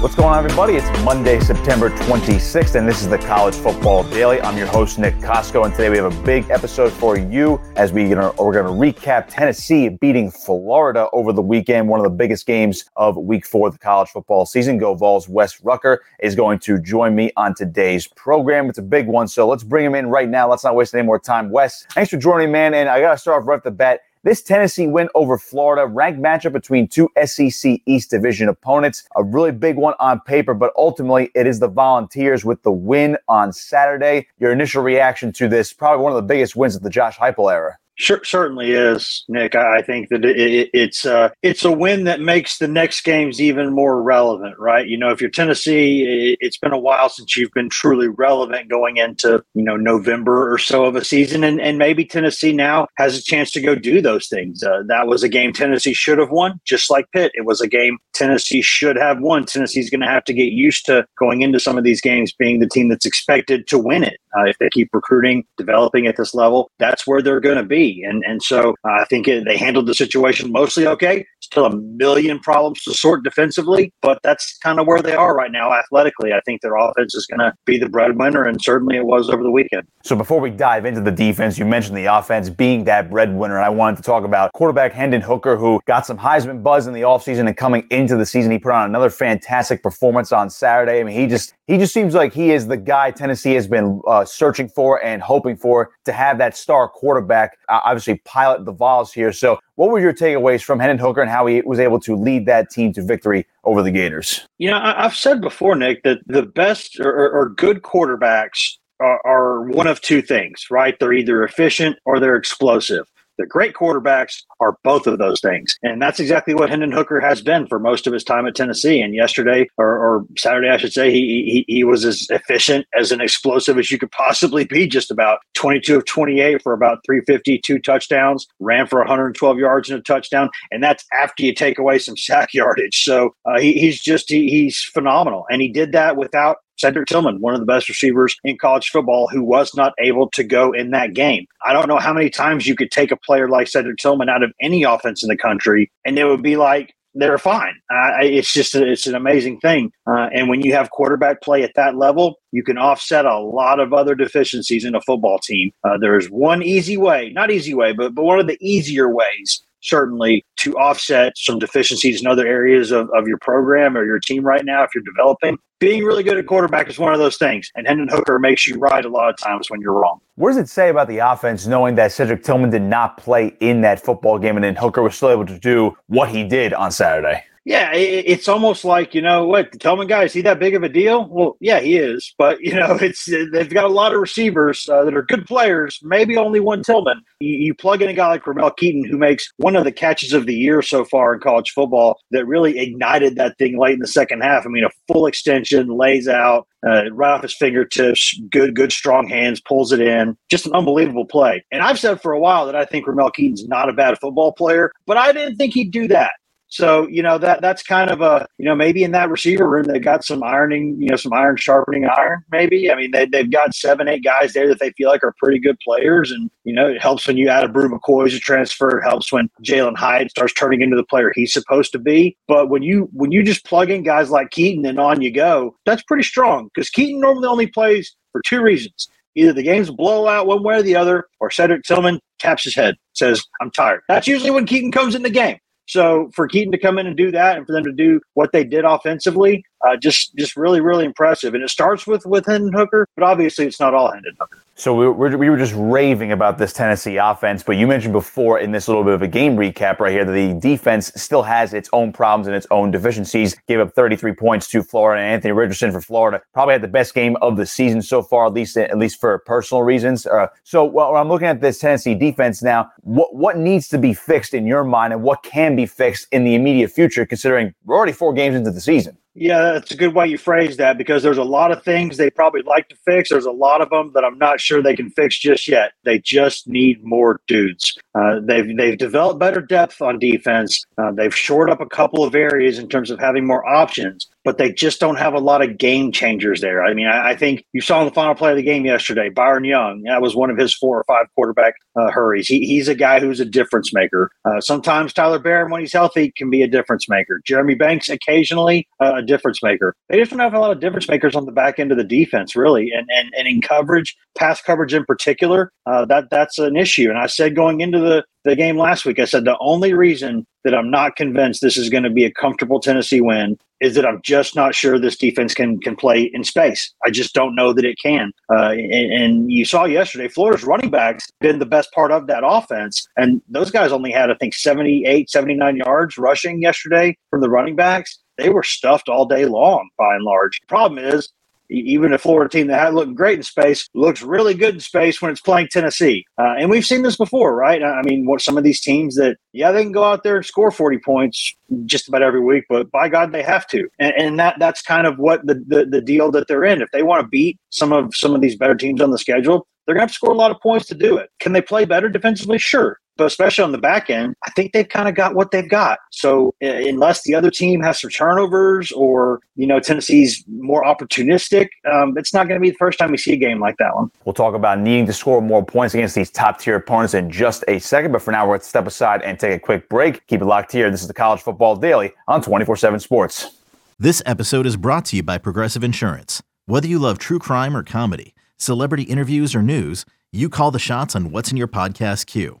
What's going on, everybody? It's Monday, September 26th, and this is the College Football Daily. I'm your host, Nick Kosko, and today we have a big episode for you as we we're going to recap Tennessee beating Florida over the weekend, one of the biggest games of week four of the college football season. Go Vols. Wes Rucker is going to join me on today's program. It's a big one, so let's bring him in right now. Let's not waste any more time. Wes, thanks for joining, man, and I got to start off right off the bat. This Tennessee win over Florida, ranked matchup between two SEC East Division opponents, a really big one on paper, but ultimately it is the Volunteers with the win on Saturday. Your initial reaction to this, probably one of the biggest wins of the Josh Heupel era. Sure, certainly is, Nick. I think that it, it, it's uh, it's a win that makes the next games even more relevant, right? You know, if you're Tennessee, it, it's been a while since you've been truly relevant going into you know November or so of a season, and and maybe Tennessee now has a chance to go do those things. Uh, that was a game Tennessee should have won, just like Pitt. It was a game Tennessee should have won. Tennessee's going to have to get used to going into some of these games being the team that's expected to win it. Uh, if they keep recruiting, developing at this level, that's where they're going to be. And and so uh, I think it, they handled the situation mostly okay. Still a million problems to sort defensively, but that's kind of where they are right now athletically. I think their offense is going to be the breadwinner, and certainly it was over the weekend. So before we dive into the defense, you mentioned the offense being that breadwinner, and I wanted to talk about quarterback Hendon Hooker, who got some Heisman buzz in the offseason and coming into the season, he put on another fantastic performance on Saturday. I mean, he just he just seems like he is the guy Tennessee has been uh, searching for and hoping for to have that star quarterback. Uh, Uh, obviously, pilot the Vols here. So, what were your takeaways from Hendon Hooker and how he was able to lead that team to victory over the Gators? You know, I've said before, Nick, that the best or, or good quarterbacks are, are one of two things, right? They're either efficient or they're explosive. The great quarterbacks are both of those things. And that's exactly what Hendon Hooker has been for most of his time at Tennessee. And yesterday, or, or Saturday, I should say, he, he, he was as efficient as an explosive as you could possibly be, just about 22 of 28 for about 350, two touchdowns, ran for 112 yards and a touchdown. And that's after you take away some sack yardage. So uh, he, he's just, he, he's phenomenal. And he did that without Cedric Tillman, one of the best receivers in college football, who was not able to go in that game. I don't know how many times you could take a player like Cedric Tillman out of any offense in the country, and it would be like they're fine. Uh, it's just a, it's an amazing thing. Uh, and when you have quarterback play at that level, you can offset a lot of other deficiencies in a football team. Uh, there is one easy way, not easy way, but but one of the easier ways certainly to offset some deficiencies in other areas of, of your program or your team right now if you're developing. Being really good at quarterback is one of those things. And Hendon Hooker makes you right a lot of times when you're wrong. What does it say about the offense knowing that Cedric Tillman did not play in that football game and then Hooker was still able to do what he did on Saturday? Yeah, it's almost like you know what the Tillman guy is he that big of a deal? Well, yeah, he is, but you know it's they've got a lot of receivers uh, that are good players. Maybe only one Tillman. You, you, plug in a guy like Ramel Keyton who makes one of the catches of the year so far in college football that really ignited that thing late in the second half. I mean, a full extension lays out uh, right off his fingertips, good, good, strong hands, pulls it in. Just an unbelievable play. And I've said for a while that I think Ramel Keyton's not a bad football player, but I didn't think he'd do that. So, you know, that that's kind of a, you know, maybe in that receiver room, they got some ironing, you know, some iron sharpening iron, maybe. I mean, they, they've got seven, eight guys there that they feel like are pretty good players. And, you know, it helps when you add a Bru McCoy as a transfer. It helps when Jalin Hyatt starts turning into the player he's supposed to be. But when you when you just plug in guys like Keyton and on you go, that's pretty strong because Keyton normally only plays for two reasons. Either the game's blowout one way or the other, or Cedric Tillman taps his head, says, I'm tired. That's usually when Keyton comes in the game. So for Keyton to come in and do that, and for them to do what they did offensively, uh, just just really really impressive. And it starts with with Hendon Hooker, but obviously it's not all Hendon Hooker. So we were, we were just raving about this Tennessee offense, but you mentioned before in this little bit of a game recap right here that the defense still has its own problems and its own deficiencies. Gave up 33 points to Florida, and Anthony Richardson for Florida probably had the best game of the season so far, at least at least for personal reasons. Uh, so while I'm looking at this Tennessee defense now, what what needs to be fixed in your mind, and what can be fixed in the immediate future, considering we're already four games into the season? Yeah, that's a good way you phrase that because there's a lot of things they probably like to fix. There's a lot of them that I'm not sure they can fix just yet. They just need more dudes. Uh, they've they've developed better depth on defense. Uh, they've shored up a couple of areas in terms of having more options, but they just don't have a lot of game changers there. I mean, I, I think you saw in the final play of the game yesterday, Byron Young. That was one of his four or five quarterback uh, hurries. He, he's a guy who's a difference maker. Uh, sometimes Tyler Baron, when he's healthy, can be a difference maker. Jeremy Banks occasionally uh, a difference maker. They just don't have a lot of difference makers on the back end of the defense, really, and and, and in coverage, pass coverage in particular. Uh, that that's an issue. And I said going into the the game last week, I said the only reason that I'm not convinced this is going to be a comfortable Tennessee win is that I'm just not sure this defense can can play in space. I just don't know that it can. Uh, and, and, you saw yesterday, Florida's running backs been the best part of that offense, and those guys only had I think 78, 79 yards rushing yesterday from the running backs they were stuffed all day long by and large. The Problem is, even a Florida team that had looked great in space looks really good in space when it's playing Tennessee. Uh, and we've seen this before, right? I mean, what some of these teams that, yeah, they can go out there and score 40 points just about every week, but by God, they have to. And, and that that's kind of what the, the, the deal that they're in. If they want to beat some of some of these better teams on the schedule, they're going to have to score a lot of points to do it. Can they play better defensively? Sure but especially on the back end, I think they've kind of got what they've got. So unless the other team has some turnovers or you know Tennessee's more opportunistic, um, it's not going to be the first time we see a game like that one. We'll talk about needing to score more points against these top tier opponents in just a second. But for now, we're going to step aside and take a quick break. Keep it locked here. This is the College Football Daily on 24 7 Sports. This episode is brought to you by Progressive Insurance. Whether you love true crime or comedy, celebrity interviews or news, you call the shots on what's in your podcast queue.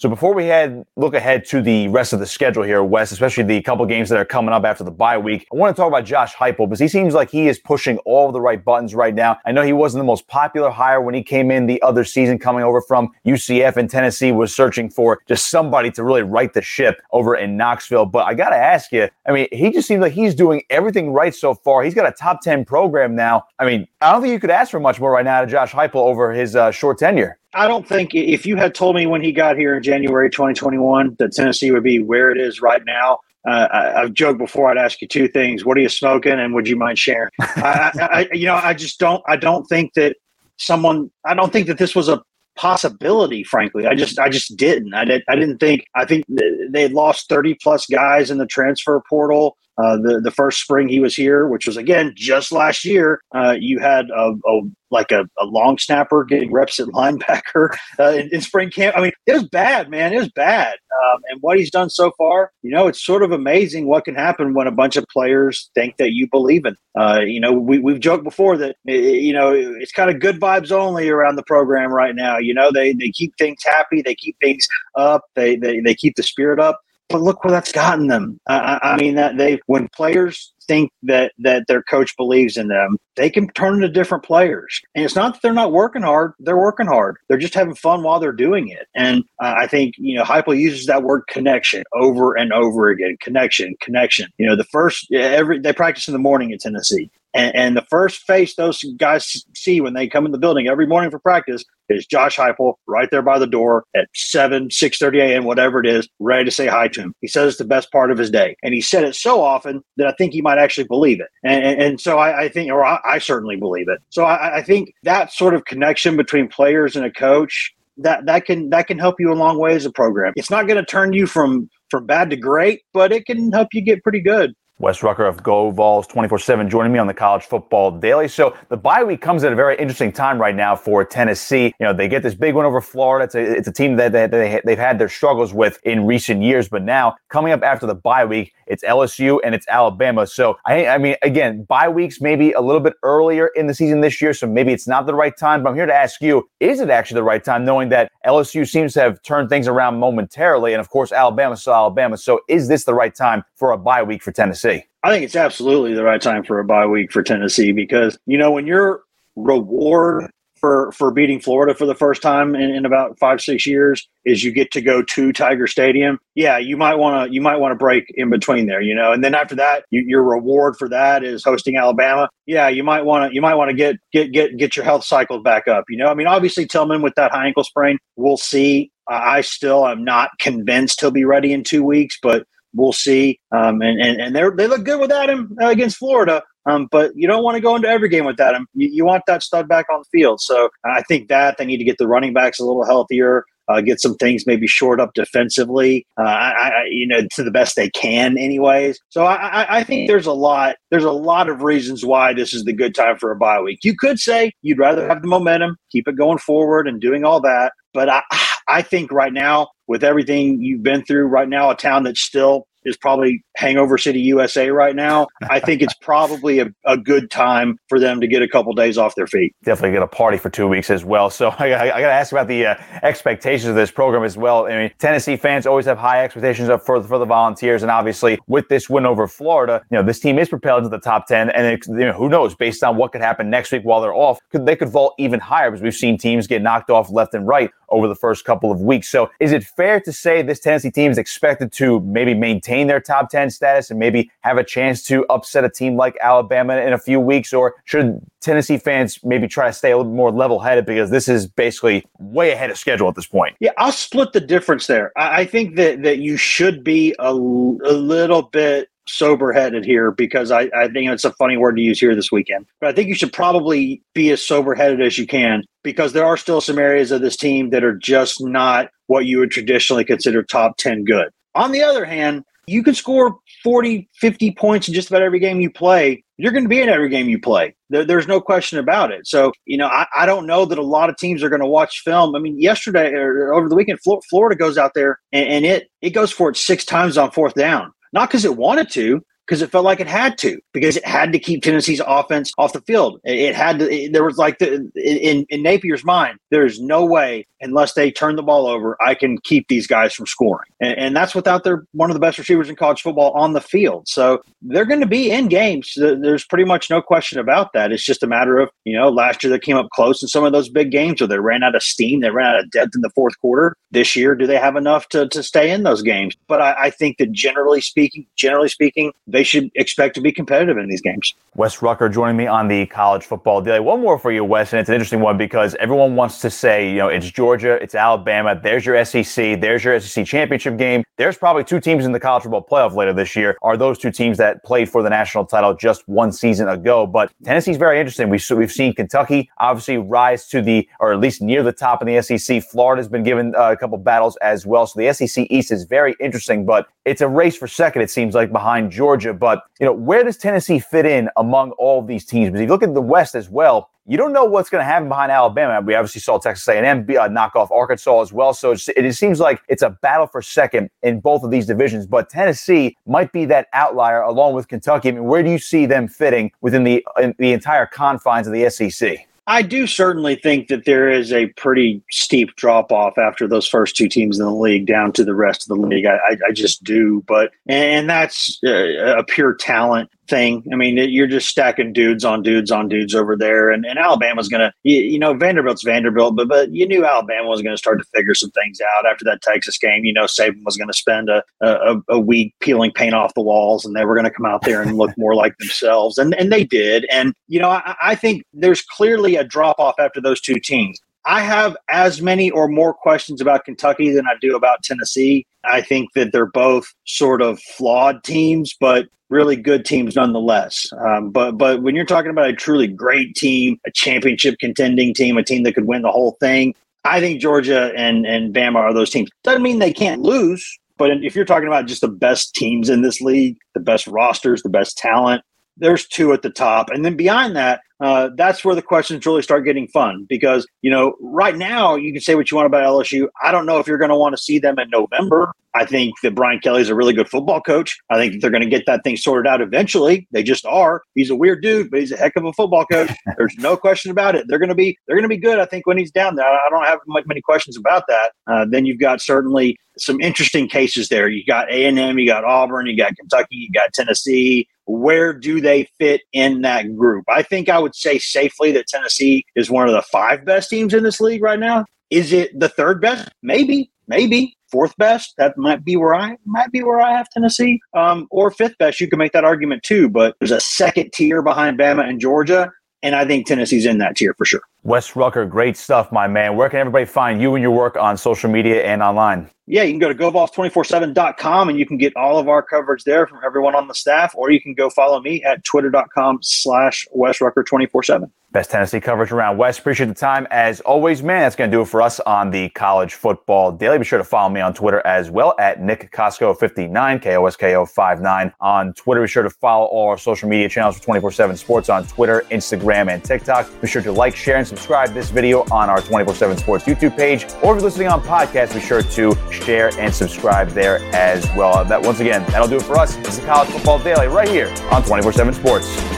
So before we head look ahead to the rest of the schedule here, Wes, especially the couple games that are coming up after the bye week, I want to talk about Josh Heupel because he seems like he is pushing all the right buttons right now. I know he wasn't the most popular hire when he came in the other season, coming over from UCF and Tennessee, was searching for just somebody to really right the ship over in Knoxville. But I got to ask you, I mean, he just seems like he's doing everything right so far. He's got a top ten program now. I mean, I don't think you could ask for much more right now to Josh Heupel over his uh, short tenure. I don't think if you had told me when he got here in January 2021 that Tennessee would be where it is right now, uh, I, have joked before. I'd ask you two things: What are you smoking, and would you mind sharing? I, I, you know, I just don't. I don't think that someone. I don't think that this was a possibility. Frankly, I just I just didn't. I did. I didn't think. I think they lost thirty plus guys in the transfer portal. Uh, the the first spring he was here, which was again just last year, uh, you had a, a like a, a, long snapper getting reps at linebacker uh, in, in, spring camp. I mean, it was bad, man. It was bad. Um, and what he's done so far, you know, it's sort of amazing what can happen when a bunch of players think that you believe in. Uh, you know, we, we've joked before that, you know, it's kind of good vibes only around the program right now. You know, they, they keep things happy, they keep things up, they, they, they keep the spirit up but look where that's gotten them. I, I mean, that they when players think that that their coach believes in them, they can turn into different players. And it's not that they're not working hard; they're working hard. They're just having fun while they're doing it. And uh, I think you know Heupel uses that word connection over and over again. Connection, connection. You know, the first every they practice in the morning in Tennessee. And, and, the first face those guys see when they come in the building every morning for practice is Josh Heupel right there by the door at 7, 6.30 a.m., whatever it is, ready to say hi to him. He says it's the best part of his day. And he said it so often that I think he might actually believe it. And, and, and so I, I, think, or I, I, certainly believe it. So I, I think that sort of connection between players and a coach that that can that can help you a long way as a program. It's not going to turn you from from bad to great, but it can help you get pretty good. Wes Rucker of Go Vols 24 7 joining me on the College Football Daily. So the bye week comes at a very interesting time right now for Tennessee. You know, they get this big win over Florida. It's a, it's a team that they, they, they've had their struggles with in recent years. But now, coming up after the bye week, it's LSU and it's Alabama. So, I, I mean, again, bye weeks maybe a little bit earlier in the season this year. So maybe it's not the right time. But I'm here to ask you is it actually the right time, knowing that LSU seems to have turned things around momentarily? And of course, Alabama saw Alabama. So is this the right time for a bye week for Tennessee? I think it's absolutely the right time for a bye week for Tennessee because you know when your reward for for beating Florida for the first time in, in about five six years is you get to go to Tiger Stadium. Yeah, you might want to you might want to break in between there, you know, and then after that, you, your reward for that is hosting Alabama. Yeah, you might want to you might want to get get get get your health cycled back up. You know, I mean, obviously Tillman with that high ankle sprain, we'll see. I still am not convinced he'll be ready in two weeks, but we'll see. Um, and and, and they look good without him uh, against Florida. Um, but you don't want to go into every game without him. You, you, want that stud back on the field. So I think that they need to get the running backs a little healthier. Uh, get some things maybe short up defensively, uh, I, I, you know, to the best they can, anyways. So I, I, think there's a lot, there's a lot of reasons why this is the good time for a bye week. You could say you'd rather have the momentum, keep it going forward, and doing all that, but I, I think right now, with everything you've been through, right now, a town that's still is probably Hangover City, USA right now. I think it's probably a, a, good time for them to get a couple days off their feet. Definitely get a party for two weeks as well. So I, I, I got to ask about the uh, expectations of this program as well. I mean, Tennessee fans always have high expectations for, for the Volunteers. And obviously, with this win over Florida, you know, this team is propelled into the top 10. And it, you know, who knows, based on what could happen next week while they're off, could they could vault even higher because we've seen teams get knocked off left and right over the first couple of weeks. So is it fair to say this Tennessee team is expected to maybe maintain their top 10 status and maybe have a chance to upset a team like Alabama in a few weeks? Or should Tennessee fans maybe try to stay a little more level headed because this is basically way ahead of schedule at this point? Yeah, I'll split the difference there. I, think that, that you should be a, a little bit sober headed here because I, I think it's a funny word to use here this weekend. But I think you should probably be as sober headed as you can because there are still some areas of this team that are just not what you would traditionally consider top 10 good. On the other hand, you can score 40, 50 points in just about every game you play. You're going to be in every game you play. There, there's no question about it. So, you know, I, I, don't know that a lot of teams are going to watch film. I mean, yesterday or over the weekend, Florida goes out there and, and it, it goes for it six times on fourth down not because it wanted to, because it felt like it had to because it had to keep Tennessee's offense off the field. It, had to. It, there was like the, in in Napier's mind, there's no way unless they turn the ball over, I can keep these guys from scoring, and, and that's without their one of the best receivers in college football on the field. So they're going to be in games. There's pretty much no question about that. It's just a matter of you know last year they came up close in some of those big games where they ran out of steam, they ran out of depth in the fourth quarter. This year, do they have enough to to stay in those games? But I, I think that generally speaking, generally speaking, they should expect to be competitive in these games. Wes Rucker joining me on the College Football Daily. One more for you, Wes, and it's an interesting one because everyone wants to say, you know, it's Georgia Georgia, it's Alabama. There's your SEC. There's your SEC championship game. There's probably two teams in the college football playoff later this year. Are those two teams that played for the national title just one season ago? But Tennessee's very interesting. We, we've seen Kentucky obviously rise to the, or at least near the top in the SEC. Florida's been given uh, a couple battles as well. So the SEC East is very interesting, but it's a race for second, it seems like, behind Georgia. But, you know, where does Tennessee fit in among all these teams? Because if you look at the West as well, you don't know what's going to happen behind Alabama. We obviously saw Texas A&M uh, knock off Arkansas as well. So it seems like it's a battle for second in both of these divisions. But Tennessee might be that outlier along with Kentucky. I mean, where do you see them fitting within the in the entire confines of the SEC? I do certainly think that there is a pretty steep drop off after those first two teams in the league down to the rest of the league. I, I, I just do, but and that's a pure talent thing. I mean, you're just stacking dudes on dudes on dudes over there, and, and Alabama's going to, you, you, know, Vanderbilt's Vanderbilt, but but you knew Alabama was going to start to figure some things out after that Texas game. You know, Saban was going to spend a, a, a week peeling paint off the walls, and they were going to come out there and look more like themselves, and and they did. And you know, I, I think there's clearly a drop off after those two teams. I have as many or more questions about Kentucky than I do about Tennessee. I think that they're both sort of flawed teams, but really good teams nonetheless. Um, but but when you're talking about a truly great team, a championship contending team, a team that could win the whole thing, I think Georgia and and Bama are those teams. Doesn't mean they can't lose, but if you're talking about just the best teams in this league, the best rosters, the best talent, there's two at the top, and then beyond that, uh, that's where the questions really start getting fun because you know right now you can say what you want about LSU. I don't know if you're going to want to see them in November. I think that Brian Kelly is a really good football coach. I think they're going to get that thing sorted out eventually. They just are. He's a weird dude, but he's a heck of a football coach. There's no question about it. They're going to be they're going to be good. I think when he's down there, I don't have much, many questions about that. Uh, then you've got certainly some interesting cases there. You got A and M, you got Auburn, you got Kentucky, you got Tennessee. Where do they fit in that group? I think I would say safely that Tennessee is one of the five best teams in this league right now. Is it the third best? Maybe, maybe fourth best. That might be where I might be where I have Tennessee, um, or fifth best. You can make that argument too. But there's a second tier behind Bama and Georgia, and I think Tennessee's in that tier for sure. Wes Rucker, great stuff, my man. Where can everybody find you and your work on social media and online? Yeah, you can go to govols247.com and you can get all of our coverage there from everyone on the staff, or you can go follow me at twitter.com slash Wes Rucker 24-7. Best Tennessee coverage around. Wes. appreciate the time as always, man. That's going to do it for us on the College Football Daily. Be sure to follow me on Twitter as well at Nick Kosko59, K-O-S-K-O-59 on Twitter. Be sure to follow all our social media channels for 24-7 Sports on Twitter, Instagram, and TikTok. Be sure to like, share, and subscribe this video on our 24-7 Sports YouTube page. Or if you're listening on podcast, be sure to share and subscribe there as well. That Once again, that'll do it for us. This is College Football Daily right here on 24-7 Sports.